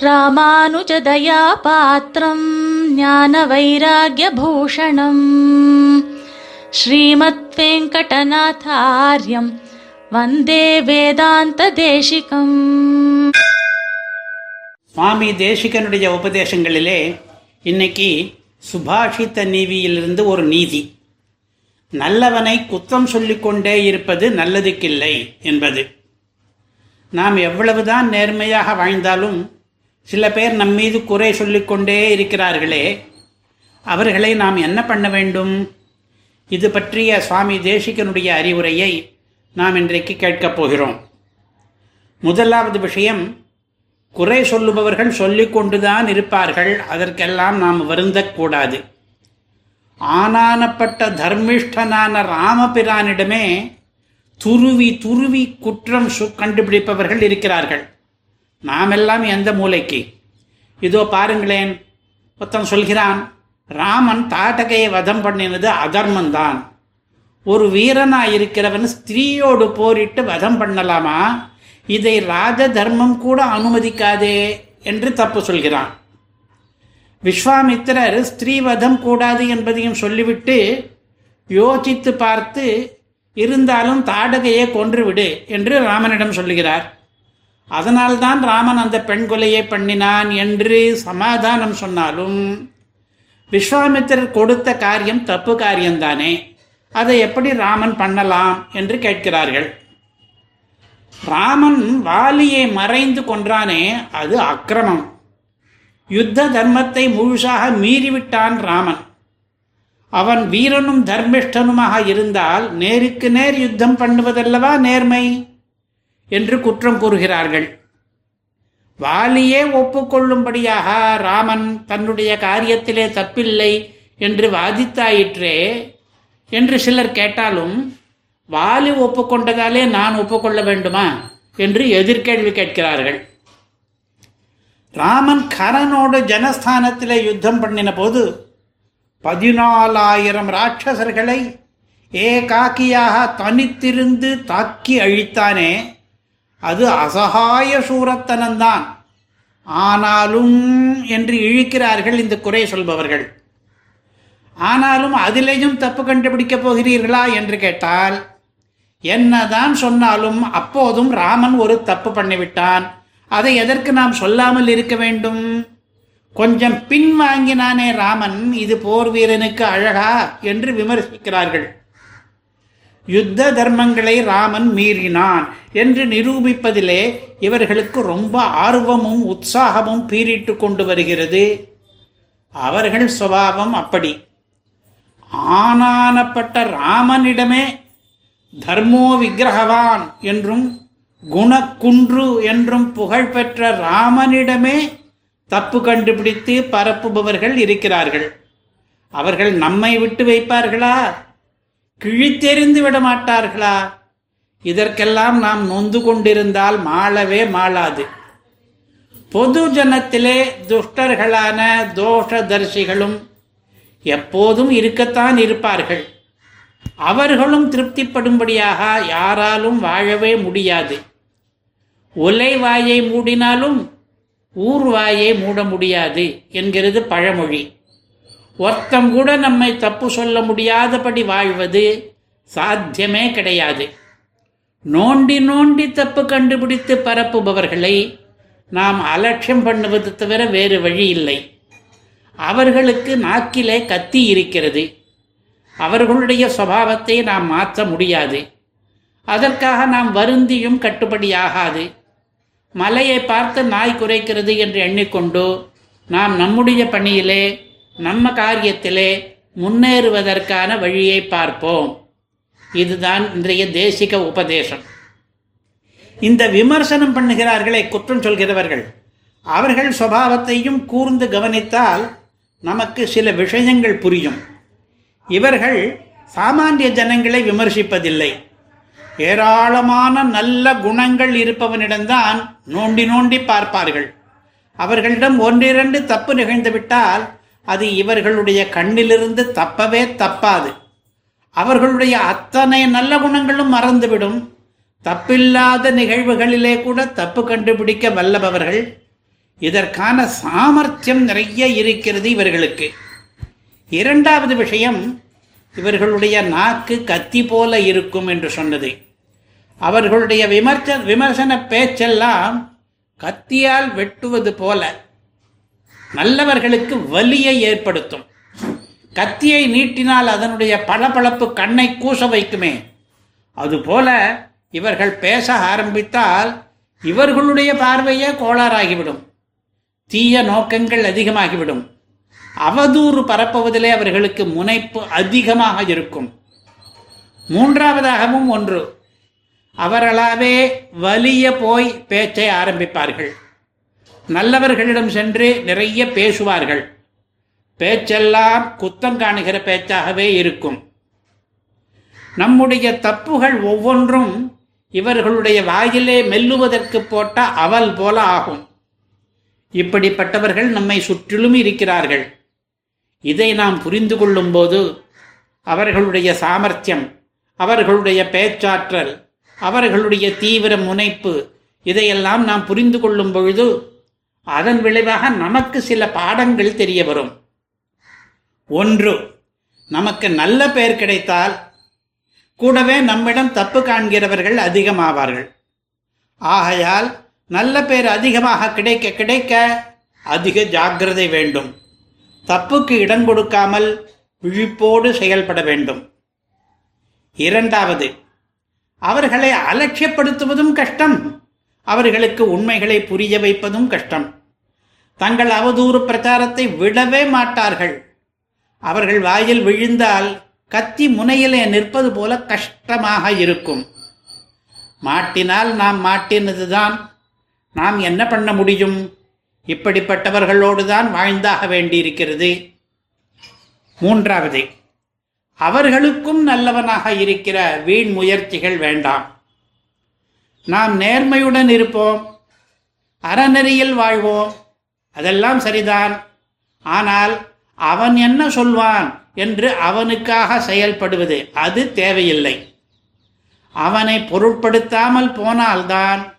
ராமானுஜதயா பாத்திரம் ஞான வைராகியபூஷணம் ஸ்ரீமத் வெங்கடநாதாரியம் வந்தே வேதாந்த தேசிகம் சுவாமி தேசிகனுடைய உபதேசங்களிலே இன்னைக்கு சுபாஷித்த நீதியிலிருந்து ஒரு நீதி. நல்லவனை குத்தம் சொல்லிக்கொண்டே இருப்பது நல்லதுக்கில்லை என்பது. நாம் எவ்வளவுதான் நேர்மையாக வாழ்ந்தாலும் சில பேர் நம்மீது குறை சொல்லிக்கொண்டே இருக்கிறார்களே. அவர்களை நாம் என்ன பண்ண வேண்டும்? இது பற்றிய சுவாமி தேசிகனுடைய அறிவுரையை நாம் இன்றைக்கு கேட்கப் போகிறோம். முதலாவது விஷயம் குறை சொல்லுபவர்கள் சொல்லிக்கொண்டுதான் இருப்பார்கள். அதற்கெல்லாம் நாம் வருந்தக்கூடாது. ஆனானப்பட்ட தர்மிஷ்டனான ராமபிரானிடமே துருவி துருவி குற்றம் சு கண்டுபிடிப்பவர்கள் இருக்கிறார்கள். நாமெல்லாம் எந்த மூலைக்கு? இதோ பாருங்களேன். ஒருத்தன் சொல்கிறான் ராமன் தாட்டகையை வதம் பண்ணினது அதர்மந்தான் ஒரு வீரனா இருக்கிறவன் ஸ்திரீயோடு போரிட்டு வதம் பண்ணலாமா? இதை ராஜ தர்மம் கூட அனுமதிக்காதே என்று தப்பு சொல்கிறான். விஸ்வாமித்திரர் ஸ்திரீவதம் கூடாது என்பதையும் சொல்லிவிட்டு யோசித்து பார்த்து இருந்தாலும் தாடகையை கொன்றுவிடு என்று ராமனிடம் சொல்லுகிறார். அதனால்தான் ராமன் அந்த பெண் கொலையை பண்ணினான் என்று சமாதானம் சொன்னாலும் விஸ்வாமித்திரர் கொடுத்த காரியம் தப்பு காரியம்தானே. அதை எப்படி ராமன் பண்ணலாம் என்று கேட்கிறார்கள். ராமன் வாலியை மறைந்து கொன்றானே அது அக்கிரமம். யுத்த தர்மத்தை முழுசாக மீறிவிட்டான் ராமன். அவன் வீரனும் தர்மிஷ்டனுமாக இருந்தால் நேருக்கு நேர் யுத்தம் பண்ணுவதல்லவா நேர்மை? என்று குற்றம் கூறுகிறார்கள். வாலியே ஒப்புக்கொள்ளும்படியாக ராமன் தன்னுடைய காரியத்திலே தப்பில்லை என்று வாதித்தாயிற்றே என்று சிலர் கேட்டாலும் வாலி ஒப்புக்கொண்டதாலே நான் ஒப்புக்கொள்ள வேண்டுமா? என்று எதிர்கேள்வி கேட்கிறார்கள். ராமன் கரனோடு ஜனஸ்தானத்தில் யுத்தம் பண்ணின போது பதினாலாயிரம் ராட்சசர்களை ஏகாக்கியாக தனித்திருந்து தாக்கி அழித்தானே அது அசகாய சூரத்தனந்தான் ஆனாலும் என்று இழிக்கிறார்கள் இந்த குறை சொல்பவர்கள். ஆனாலும் அதிலேயும் தப்பு கண்டுபிடிக்கப் போகிறீர்களா என்று கேட்டால் என்னதான் சொன்னாலும் அப்போதும் ராமன் ஒரு தப்பு பண்ணிவிட்டான். அதை எதற்கு நாம் சொல்லாமல் இருக்க வேண்டும்? கொஞ்சம் பின்வாங்கினானே ராமன் இது போர் வீரனுக்கு அழகா என்று விமர்சிக்கிறார்கள். யுத்த தர்மங்களை ராமன் மீறினான் என்று நிரூபிப்பதிலே இவர்களுக்கு ரொம்ப ஆர்வமும் உற்சாகமும் பீரிட்டு கொண்டு வருகிறது. அவர்கள் சுவாவம் அப்படி. ஆனானப்பட்ட ராமனிடமே தர்மோ விக்கிரகவான் என்றும் குணக்குன்று என்றும் புகழ்பெற்ற ராமனிடமே தப்பு கண்டுபிடித்து பரப்புபவர்கள் இருக்கிறார்கள். அவர்கள் நம்மை விட்டு வைப்பார்களா? கிழித்தெறிந்து விட மாட்டார்களா இதற்கெல்லாம் நாம் நொந்து கொண்டிருந்தால் மாளவே மாளாது. பொது ஜனத்திலே துஷ்டர்களான தோஷதர்சிகளும் எப்போதும் இருக்கத்தான் இருப்பார்கள். அவர்களும் திருப்திப்படும்படியாக யாராலும் வாழவே முடியாது. ஒலை வாயை மூடினாலும் ஊர் வாயை மூட முடியாது என்கிறது பழமொழி. ஒருத்தம் கூட நம்மை தப்பு சொல்ல முடியாதபடி வாழ்வது சாத்தியமே கிடையாது. நோண்டி நோண்டி தப்பு கண்டுபிடித்து பரப்புபவர்களை நாம் அலட்சியம் பண்ணுவது தவிர வேறு வழி இல்லை. அவர்களுக்கு நாக்கிலே கத்தி இருக்கிறது. அவர்களுடைய சுபாவத்தை நாம் மாற்ற முடியாது. அதற்காக நாம் வருந்தியும் கட்டுப்படியாகாது. மலையை பார்த்து நாய் குறைக்கிறது என்று எண்ணிக்கொண்டு நாம் நம்முடைய பணியிலே நம்ம காரியத்திலே முன்னேறுவதற்கான வழியை பார்ப்போம். இதுதான் இன்றைய தேசிக உபதேசம். இந்த விமர்சனம் பண்ணுகிறார்களே குற்றம் சொல்கிறவர்கள். அவர்கள் சுபாவத்தையும் கூர்ந்து கவனித்தால் நமக்கு சில விஷயங்கள் புரியும். இவர்கள் சாமானிய ஜனங்களை விமர்சிப்பதில்லை. ஏராளமான நல்ல குணங்கள் இருப்பவனிடம்தான் நோண்டி நோண்டி பார்ப்பார்கள். அவர்களிடம் ஒன்றிரண்டு தப்பு நிகழ்ந்துவிட்டால் அது இவர்களுடைய கண்ணிலிருந்து தப்பவே தப்பாது. அவர்களுடைய அத்தனை நல்ல குணங்களும் மறந்துவிடும். தப்பில்லாத நிகழ்வுகளிலே கூட தப்பு கண்டுபிடிக்க வல்லபவர்கள் இதற்கான சாமர்த்தியம் நிறைய இருக்கிறது இவர்களுக்கு. இரண்டாவது விஷயம் இவர்களுடைய நாக்கு கத்தி போல இருக்கும் என்று சொன்னது. அவர்களுடைய விமர்ச விமர்சன பேச்செல்லாம் கத்தியால் வெட்டுவது போல. நல்லவர்களுக்கு வலியை ஏற்படுத்தும். கத்தியை நீட்டினால் அதனுடைய பளபளப்பு கண்ணை கூச வைக்குமே. அதுபோல இவர்கள் பேச ஆரம்பித்தால் இவர்களுடைய பார்வையே கோளாறாகிவிடும். தீய நோக்கங்கள் அதிகமாகிவிடும். அவதூறு பரப்புவதிலே அவர்களுக்கு முனைப்பு அதிகமாக இருக்கும். மூன்றாவதாகவும் ஒன்று. அவர்களாவே வலிய போய் பேச்சை ஆரம்பிப்பார்கள். நல்லவர்களிடம் சென்று நிறைய பேசுவார்கள். பேச்செல்லாம் குத்தம் காணுகிற பேச்சாகவே இருக்கும். நம்முடைய தப்புகள் ஒவ்வொன்றும் இவர்களுடைய வாயிலே மெல்லுவதற்கு போட்ட அவல் போல ஆகும். இப்படிப்பட்டவர்கள் நம்மை சுற்றிலும் இருக்கிறார்கள். இதை நாம் புரிந்து கொள்ளும்போது அவர்களுடைய சாமர்த்தியம் அவர்களுடைய பேச்சாற்றல் அவர்களுடைய தீவிர முனைப்பு இதையெல்லாம் நாம் புரிந்து கொள்ளும் பொழுது அதன் விளைவாக நமக்கு சில பாடங்கள் தெரிய வரும். ஒன்று நமக்கு நல்ல பெயர் கிடைத்தால் கூடவே நம்மிடம் தப்பு காண்கிறவர்கள் அதிகமாவார்கள். ஆகையால் நல்ல பெயர் அதிகமாக கிடைக்க கிடைக்க அதிக ஜாக்கிரதை வேண்டும். தப்புக்கு இடம் கொடுக்காமல் விழிப்போடு செயல்பட வேண்டும். இரண்டாவது அவர்களை அலட்சியப்படுத்துவதும் கஷ்டம். அவர்களுக்கு உண்மைகளை புரிய வைப்பதும் கஷ்டம். தங்கள் அவதூறு பிரச்சாரத்தை விடவே மாட்டார்கள். அவர்கள் வாயில் விழுந்தால் கத்தி முனையிலே நிற்பது போல கஷ்டமாக இருக்கும். மாட்டினால் நாம் மாட்டினதுதான். நாம் என்ன பண்ண முடியும்? இப்படிப்பட்டவர்களோடு தான் வாழ்ந்தாக வேண்டியிருக்கிறது. மூன்றாவது அவர்களுக்கும் நல்லவனாக இருக்கிற வீண் முயற்சிகள் வேண்டாம். நாம் நேர்மையுடன் இருப்போம். அறநெறியில் வாழ்வோம். அதெல்லாம் சரிதான். ஆனால் அவன் என்ன சொல்வான் என்று அவனுக்காக செயல்படுவது அது தேவையில்லை. அவனை பொருட்படுத்தாமல் போனால்தான்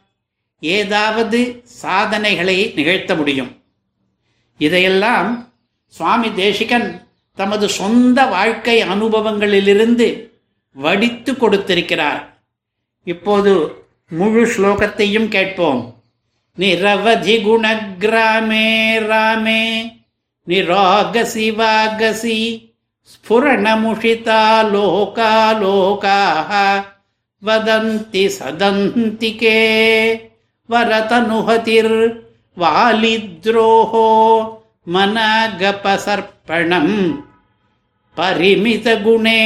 ஏதாவது சாதனைகளை நிகழ்த்த முடியும். இதையெல்லாம் சுவாமி தேசிகன் தமது சொந்த வாழ்க்கை அனுபவங்களிலிருந்து வடித்து கொடுத்திருக்கிறார். இப்போது முழு ஸ்லோகத்தையும் கேட்போம். निरवधिगुणग्रामे रामे निरोगसि वागसि स्फुरणमुषिता लोकालोकाः वदन्ति सदन्तिके वरतनुहतिर्वालिद्रोहो मनागपसर्पणम् परिमितगुणे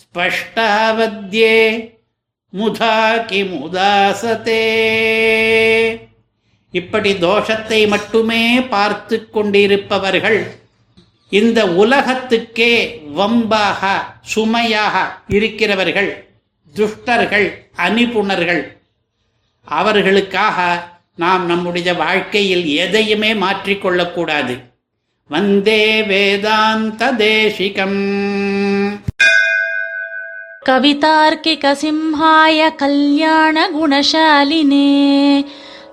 स्पष्टावद्ये मुधा किमुदासते இப்படி தோஷத்தை மட்டுமே பார்த்து கொண்டிருப்பவர்கள் இந்த உலகத்துக்கே வம்பாக சுமையாக இருக்கிறவர்கள் துஷ்டர்கள் அனிபுணர்கள் அவர்களுக்காக நாம் நம்முடைய வாழ்க்கையில் எதையுமே மாற்றிக்கொள்ளக்கூடாது வந்தே வேதாந்த தேசிகம். கவிதார்க்கிக சிம்ஹாய கல்யாண குணசாலினே.